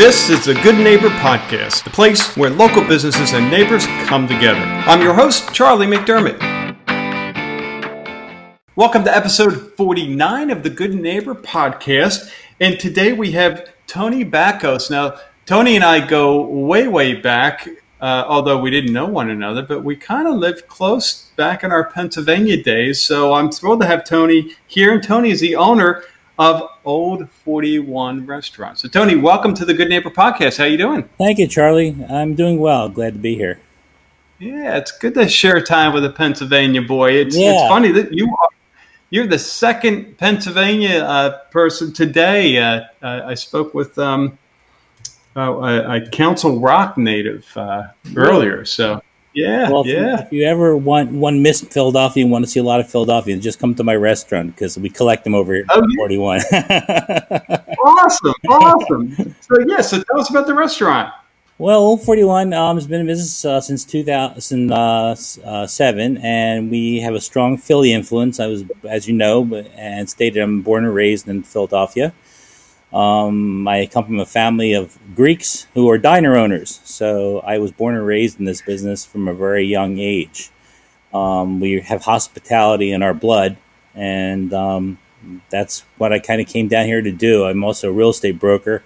This is the Good Neighbor Podcast, the place where local businesses and neighbors come together. I'm your host, Charlie McDermott. Welcome to episode 49 of the Good Neighbor Podcast. And today we have Tony Backos. Now, Tony and I go way, way back, uh, although we didn't know one another, but we kind of lived close back in our Pennsylvania days. So I'm thrilled to have Tony here. And Tony is the owner of Old 41 Restaurant. So, Tony, welcome to the Good Neighbor Podcast. How you doing? Thank you, Charlie. I'm doing well. Glad to be here. Yeah, it's good to share time with a Pennsylvania boy. It's, yeah. it's funny that you are you're the second Pennsylvania uh, person today. Uh, I spoke with um, uh, a, a, Council Rock native uh, earlier, so yeah, well, if yeah. You, if you ever want one Miss Philadelphia and want to see a lot of Philadelphia, just come to my restaurant because we collect them over here oh, yeah. 41. awesome, awesome. So yeah, so tell us about the restaurant. Well, Old 41 um, has been in business uh, since 2007, uh, and we have a strong Philly influence. I was, as you know, and stated, I'm born and raised in Philadelphia. Um, I come from a family of Greeks who are diner owners. So I was born and raised in this business from a very young age. Um, we have hospitality in our blood, and um, that's what I kind of came down here to do. I'm also a real estate broker,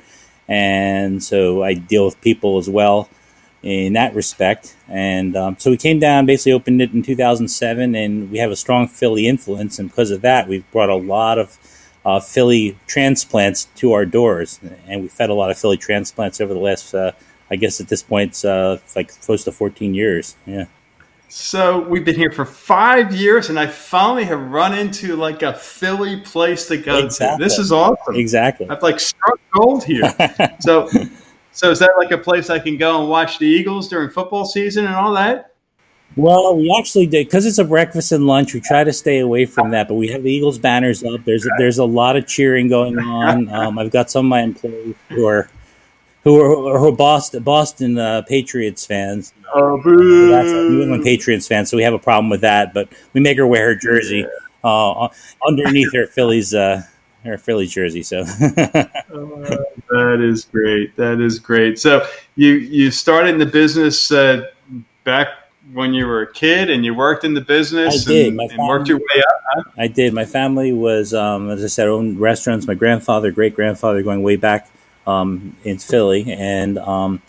and so I deal with people as well in that respect. And um, so we came down, basically opened it in 2007, and we have a strong Philly influence. And because of that, we've brought a lot of uh, Philly transplants to our doors, and we fed a lot of Philly transplants over the last, uh, I guess at this point, uh, like close to 14 years. Yeah. So we've been here for five years, and I finally have run into like a Philly place to go exactly. to. This is awesome. Exactly. I've like struck gold here. so, so is that like a place I can go and watch the Eagles during football season and all that? Well, we actually did because it's a breakfast and lunch. We try to stay away from that, but we have the Eagles banners up. There's there's a lot of cheering going on. Um, I've got some of my employees who are who are, who are Boston Boston uh, Patriots fans. Oh, boo. That's a New England Patriots fans, so we have a problem with that. But we make her wear her jersey uh, underneath her Phillies uh, her Phillies jersey. So uh, that is great. That is great. So you you started in the business uh, back when you were a kid and you worked in the business I did. And, My family, and worked your way up? Huh? I did. My family was, um, as I said, owned restaurants. My grandfather, great grandfather, going way back um, in Philly. And, um,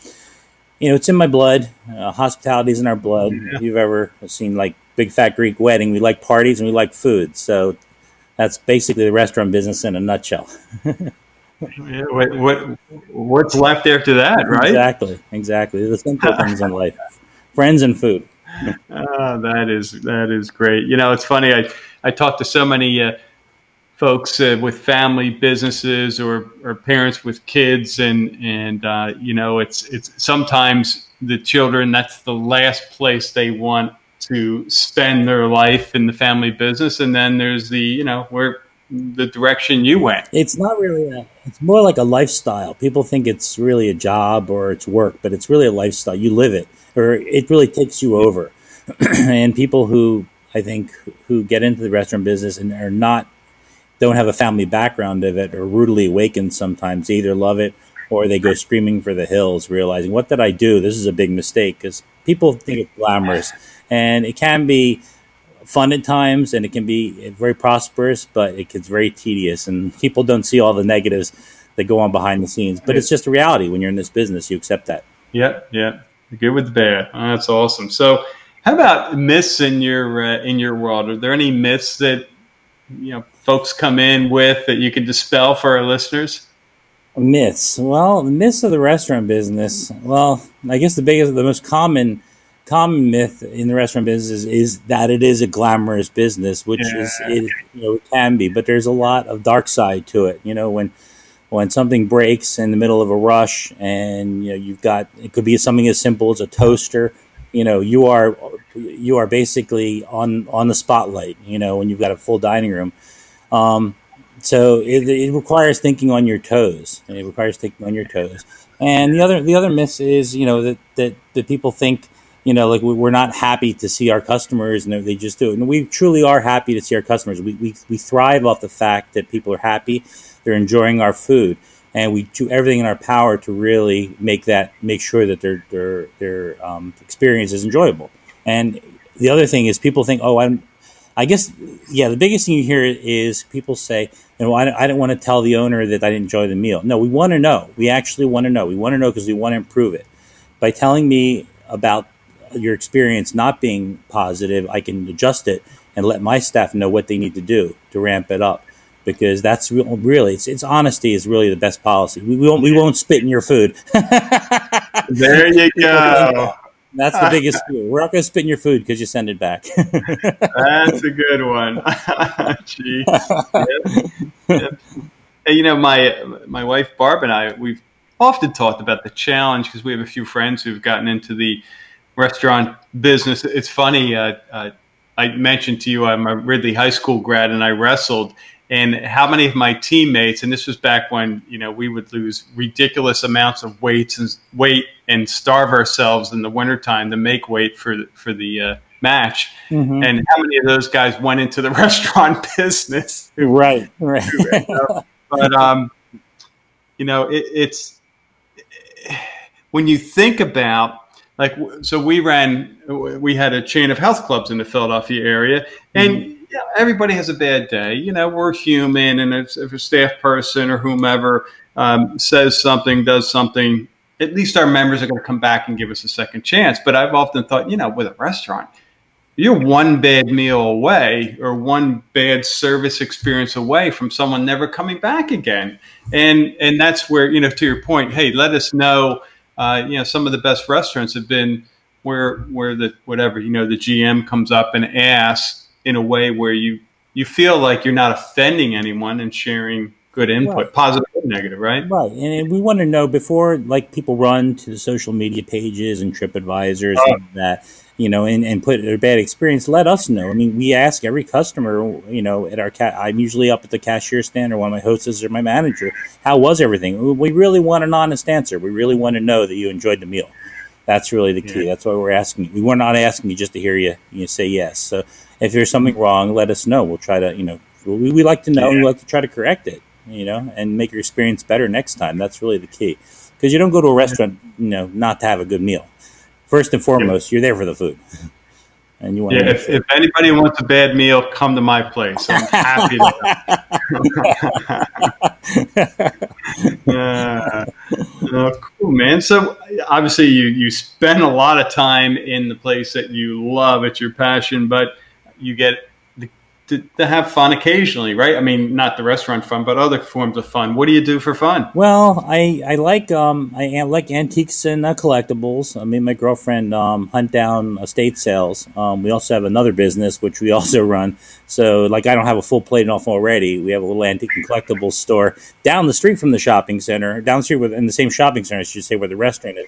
you know, it's in my blood. Uh, hospitality is in our blood. Yeah. If you've ever seen like Big Fat Greek Wedding, we like parties and we like food. So that's basically the restaurant business in a nutshell. yeah, what, what, what's left after that, right? Exactly, exactly. The simple things in life friends and food. uh, that is that is great. You know, it's funny. I I talk to so many uh, folks uh, with family businesses or or parents with kids, and and uh, you know, it's it's sometimes the children. That's the last place they want to spend their life in the family business, and then there's the you know where the direction you went. It's not really a, it's more like a lifestyle. People think it's really a job or it's work, but it's really a lifestyle. You live it or it really takes you over. and people who I think who get into the restaurant business and are not don't have a family background of it or rudely awakened sometimes they either love it or they go screaming for the hills realizing what did i do this is a big mistake because people think it's glamorous and it can be fun at times and it can be very prosperous, but it gets very tedious and people don't see all the negatives that go on behind the scenes. But it's just a reality when you're in this business, you accept that. Yeah, yeah. Good with the bad. Oh, that's awesome. So, how about myths in your uh, in your world? Are there any myths that you know folks come in with that you can dispel for our listeners? Myths. Well, myths of the restaurant business. Well, I guess the biggest, the most common common myth in the restaurant business is, is that it is a glamorous business, which yeah. is it, you know it can be, but there's a lot of dark side to it. You know when when something breaks in the middle of a rush, and you know you've got it could be something as simple as a toaster. You know you are you are basically on on the spotlight. You know when you've got a full dining room. Um, so it, it requires thinking on your toes. It requires thinking on your toes. And the other the other myth is you know that that, that people think you know, like we're not happy to see our customers, and they just do it. And we truly are happy to see our customers. We, we, we thrive off the fact that people are happy, they're enjoying our food. and we do everything in our power to really make that make sure that their their their um, experience is enjoyable. And the other thing is people think, oh, I'm. I guess, yeah, the biggest thing you hear is people say, you know, I, I didn't want to tell the owner that I didn't enjoy the meal. No, we want to know. We actually want to know. We want to know because we want to improve it. By telling me about your experience not being positive, I can adjust it and let my staff know what they need to do to ramp it up. Because that's really, it's, it's honesty is really the best policy. We, we won't, we won't spit in your food. there you go. That's the biggest food. We're not going to spit in your food because you send it back. That's a good one. Gee. Yep. Yep. You know, my my wife Barb and I, we've often talked about the challenge because we have a few friends who've gotten into the restaurant business. It's funny. Uh, uh, I mentioned to you I'm a Ridley High School grad, and I wrestled. And how many of my teammates, and this was back when you know we would lose ridiculous amounts of weights and weight and starve ourselves in the wintertime to make weight for the, for the uh, match. Mm-hmm. And how many of those guys went into the restaurant business? Right, right. but um, you know, it, it's when you think about like so we ran we had a chain of health clubs in the Philadelphia area and mm-hmm. yeah, everybody has a bad day. You know we're human and if, if a staff person or whomever um, says something does something at least our members are going to come back and give us a second chance. But I've often thought you know with a restaurant you're one bad meal away or one bad service experience away from someone never coming back again. And and that's where you know to your point hey let us know uh, you know, some of the best restaurants have been where where the whatever you know the GM comes up and asks in a way where you you feel like you're not offending anyone and sharing good input, right. positive and negative, right? Right, and we want to know before like people run to the social media pages and TripAdvisors oh. and that you know, and, and put a bad experience, let us know. I mean, we ask every customer, you know, at our cat, I'm usually up at the cashier stand or one of my hostesses or my manager. How was everything? We really want an honest answer. We really want to know that you enjoyed the meal. That's really the key. Yeah. That's why we're asking. We are not asking you just to hear you, you say yes. So if there's something wrong, let us know. We'll try to, you know, we, we like to know yeah. and we like to try to correct it, you know, and make your experience better next time. That's really the key. Because you don't go to a restaurant, you know, not to have a good meal first and foremost, you're there for the food. And you want yeah, if, if, anybody wants a bad meal, come to my place. I'm happy to. uh, uh, cool, man. So obviously, you you spend a lot of time in the place that you love. It's your passion, but you get to, to, have fun occasionally, right? I mean, not the restaurant fun, but other forms of fun. What do you do for fun? Well, I, I like um I like antiques and uh, collectibles. I mean, my girlfriend um, hunt down estate sales. Um, we also have another business which we also run. So, like, I don't have a full plate off already. We have a little antique and collectibles store down the street from the shopping center, down the street with, in the same shopping center, I should say, where the restaurant is.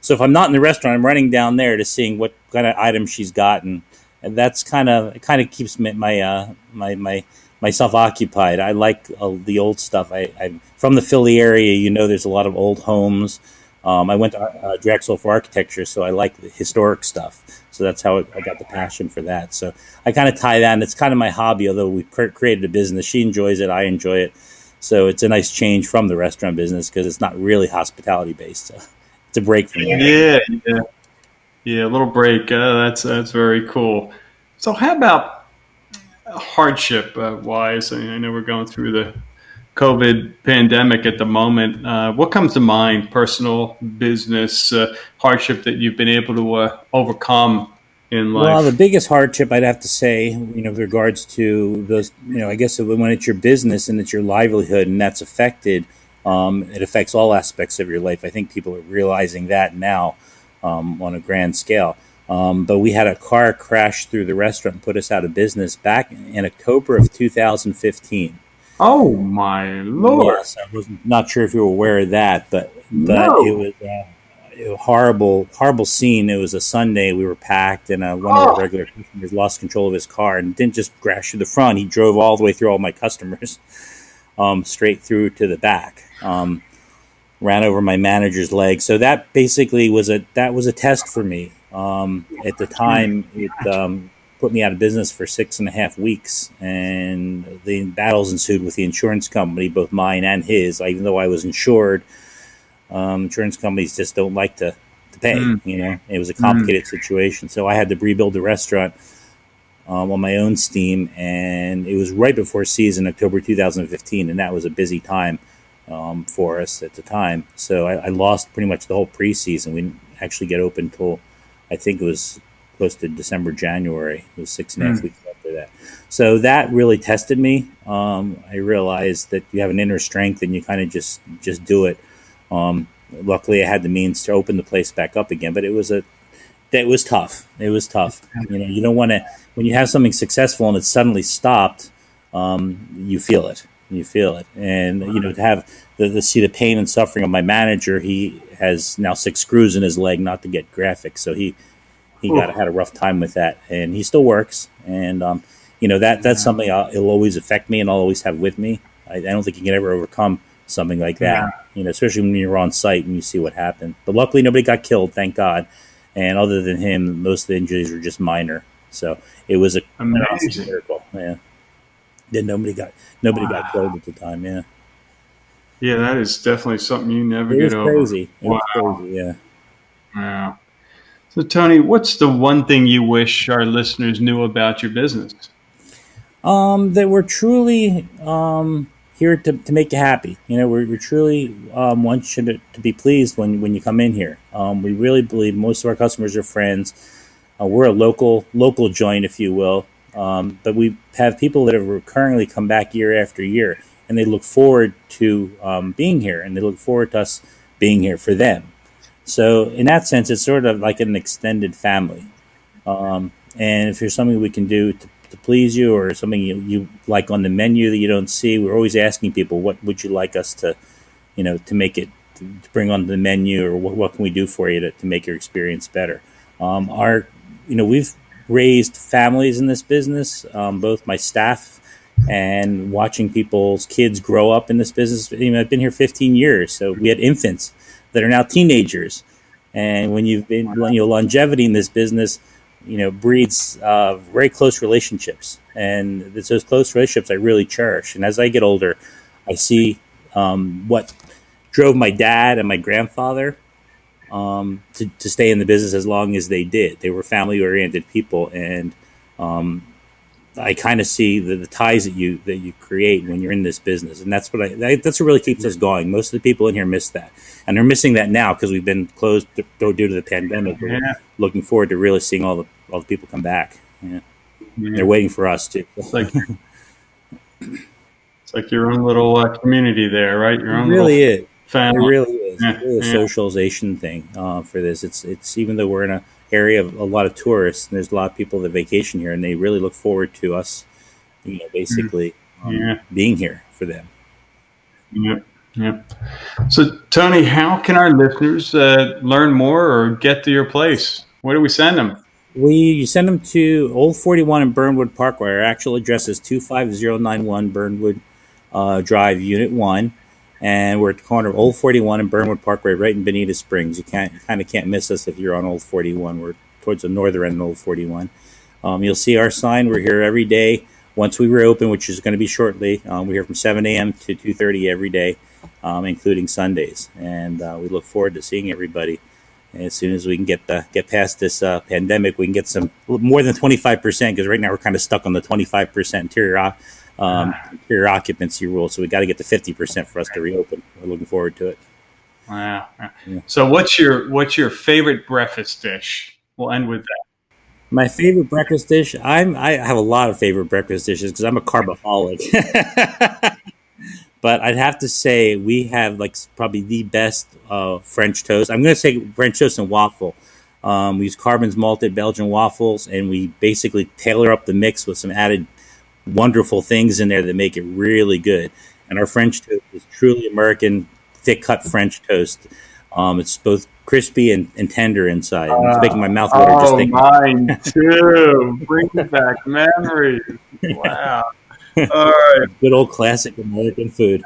So, if I'm not in the restaurant, I'm running down there to seeing what kind of items she's gotten that's kind of it. Kind of keeps me, my uh, my my myself occupied. I like uh, the old stuff. I, am from the Philly area. You know, there's a lot of old homes. Um, I went to uh, Drexel for architecture, so I like the historic stuff. So that's how I got the passion for that. So I kind of tie that, and it's kind of my hobby. Although we created a business, she enjoys it, I enjoy it. So it's a nice change from the restaurant business because it's not really hospitality based. So it's a break from that. Yeah, yeah. Yeah, a little break. Uh, that's that's very cool. So, how about hardship uh, wise? I, I, know we're going through the COVID pandemic at the moment. Uh, what comes to mind? Personal, business uh, hardship that you've been able to uh, overcome in life? Well, the biggest hardship I'd have to say, you know, with regards to those, you know, I guess when it's your business and it's your livelihood and that's affected, um, it affects all aspects of your life. I think people are realizing that now um, on a grand scale. Um, but we had a car crash through the restaurant and put us out of business back in October of 2015. Oh my lord! Yes, I was not sure if you were aware of that, but but no. it was uh, a horrible, horrible scene. It was a Sunday. We were packed, and uh, one oh. of our regular customers lost control of his car and didn't just crash through the front. He drove all the way through all my customers, um, straight through to the back. Um, ran over my manager's leg. So that basically was a that was a test for me. Um, at the time, it um, put me out of business for six and a half weeks, and the battles ensued with the insurance company, both mine and his. Even though I was insured, um, insurance companies just don't like to, to pay. Mm. You know, it was a complicated mm. situation, so I had to rebuild the restaurant um, on my own steam, and it was right before season, October 2015, and that was a busy time um, for us at the time. So I, I, lost pretty much the whole preseason. We didn't actually get open until I think it was close to December, January. It was six and a half mm. weeks after that. So that really tested me. Um, I realized that you have an inner strength and you kind of just just do it. Um, luckily, I had the means to open the place back up again, but it was a it was tough. It was tough. You know, you don't want to when you have something successful and it's suddenly stopped. Um, you feel it. You feel it, and you know to have the, the see the pain and suffering of my manager. He has now six screws in his leg, not to get graphic. So he he got had a rough time with that, and he still works. And um, you know that that's something I'll, it'll always affect me, and I'll always have with me. I, I don't think you can ever overcome something like that. Yeah. You know, especially when you're on site and you see what happened. But luckily, nobody got killed, thank God. And other than him, most of the injuries were just minor. So it was a Amazing. miracle. Yeah. Then nobody got nobody wow. got killed at the time. Yeah. Yeah, that is definitely something you never it get over. Crazy. It wow. crazy. Yeah. Wow. So, Tony, what's the one thing you wish our listeners knew about your business? Um, that we're truly um, here to, to make you happy. You know, we're, we're truly um, want you to, to, be pleased when when you come in here. Um, we really believe most of our customers are friends. Uh, we're a local local joint, if you will, um, but we have people that have recurringly come back year after year, and they look forward to um, being here, and they look forward to us being here for them. So in that sense, it's sort of like an extended family. Um, and if there's something we can do to, to please you, or something you, you, like on the menu that you don't see, we're always asking people, what would you like us to, you know, to make it to, bring on the menu, or what, what, can we do for you to, to make your experience better? Um, our, you know, we've raised families in this business, um, both my staff and watching people's kids grow up in this business. You know, I've been here 15 years, so we had infants that are now teenagers. And when you've been, you know, longevity in this business, you know, breeds uh, very close relationships. And it's those close relationships I really cherish. And as I get older, I see um, what drove my dad and my grandfather um, to, to stay in the business as long as they did. They were family oriented people. And um, I kind of see the, the, ties that you that you create when you're in this business, and that's what I that's what really keeps us going. Most of the people in here miss that, and they're missing that now because we've been closed due to the pandemic. Yeah. looking forward to really seeing all the all the people come back. Yeah. yeah. They're waiting for us too. It's like it's like your own little uh, community there, right? Your own it really is. Family. It really is. It's really a socialization thing uh, for this. It's it's even though we're in a area of a lot of tourists, and there's a lot of people that vacation here, and they really look forward to us, you know, basically um, yeah. being here for them. Yep. Yep. So, Tony, how can our listeners uh, learn more or get to your place? Where do we send them? We you send them to Old 41 in Bernwood Parkway. Our actual address is 25091 Bernwood uh, Drive, Unit 1 and we're at the corner of Old 41 and Bernwood Parkway, right in Bonita Springs. You can't kind of can't miss us if you're on Old 41. We're towards the northern end of Old 41. Um, you'll see our sign. We're here every day. Once we reopen, which is going to be shortly, um, we're here from 7 a.m. to 2:30 every day, um, including Sundays, and uh, we look forward to seeing everybody. As soon as we can get the, get past this uh, pandemic, we can get some more than 25 percent because right now we're kind of stuck on the 25 percent interior um, your occupancy rule. So we got to get to fifty percent for us to reopen. We're looking forward to it. Wow. Yeah. So what's your what's your favorite breakfast dish? We'll end with that. My favorite breakfast dish. I'm I have a lot of favorite breakfast dishes because I'm a carbaholic. but I'd have to say we have like probably the best uh, French toast. I'm going to say French toast and waffle. Um, we use Carbon's malted Belgian waffles, and we basically tailor up the mix with some added wonderful things in there that make it really good. And our French toast is truly American, thick cut French toast. Um, it's both crispy and, and tender inside. Uh, it's making my mouth water oh, just thinking. mine too. Bring back memories. Wow. All right. Good old classic American food.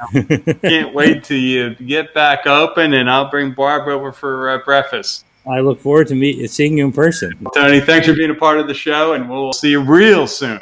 Can't wait till you get back open, and I'll bring Barb over for uh, breakfast. I look forward to meet, seeing you in person. Tony, thanks for being a part of the show, and we'll see you real soon.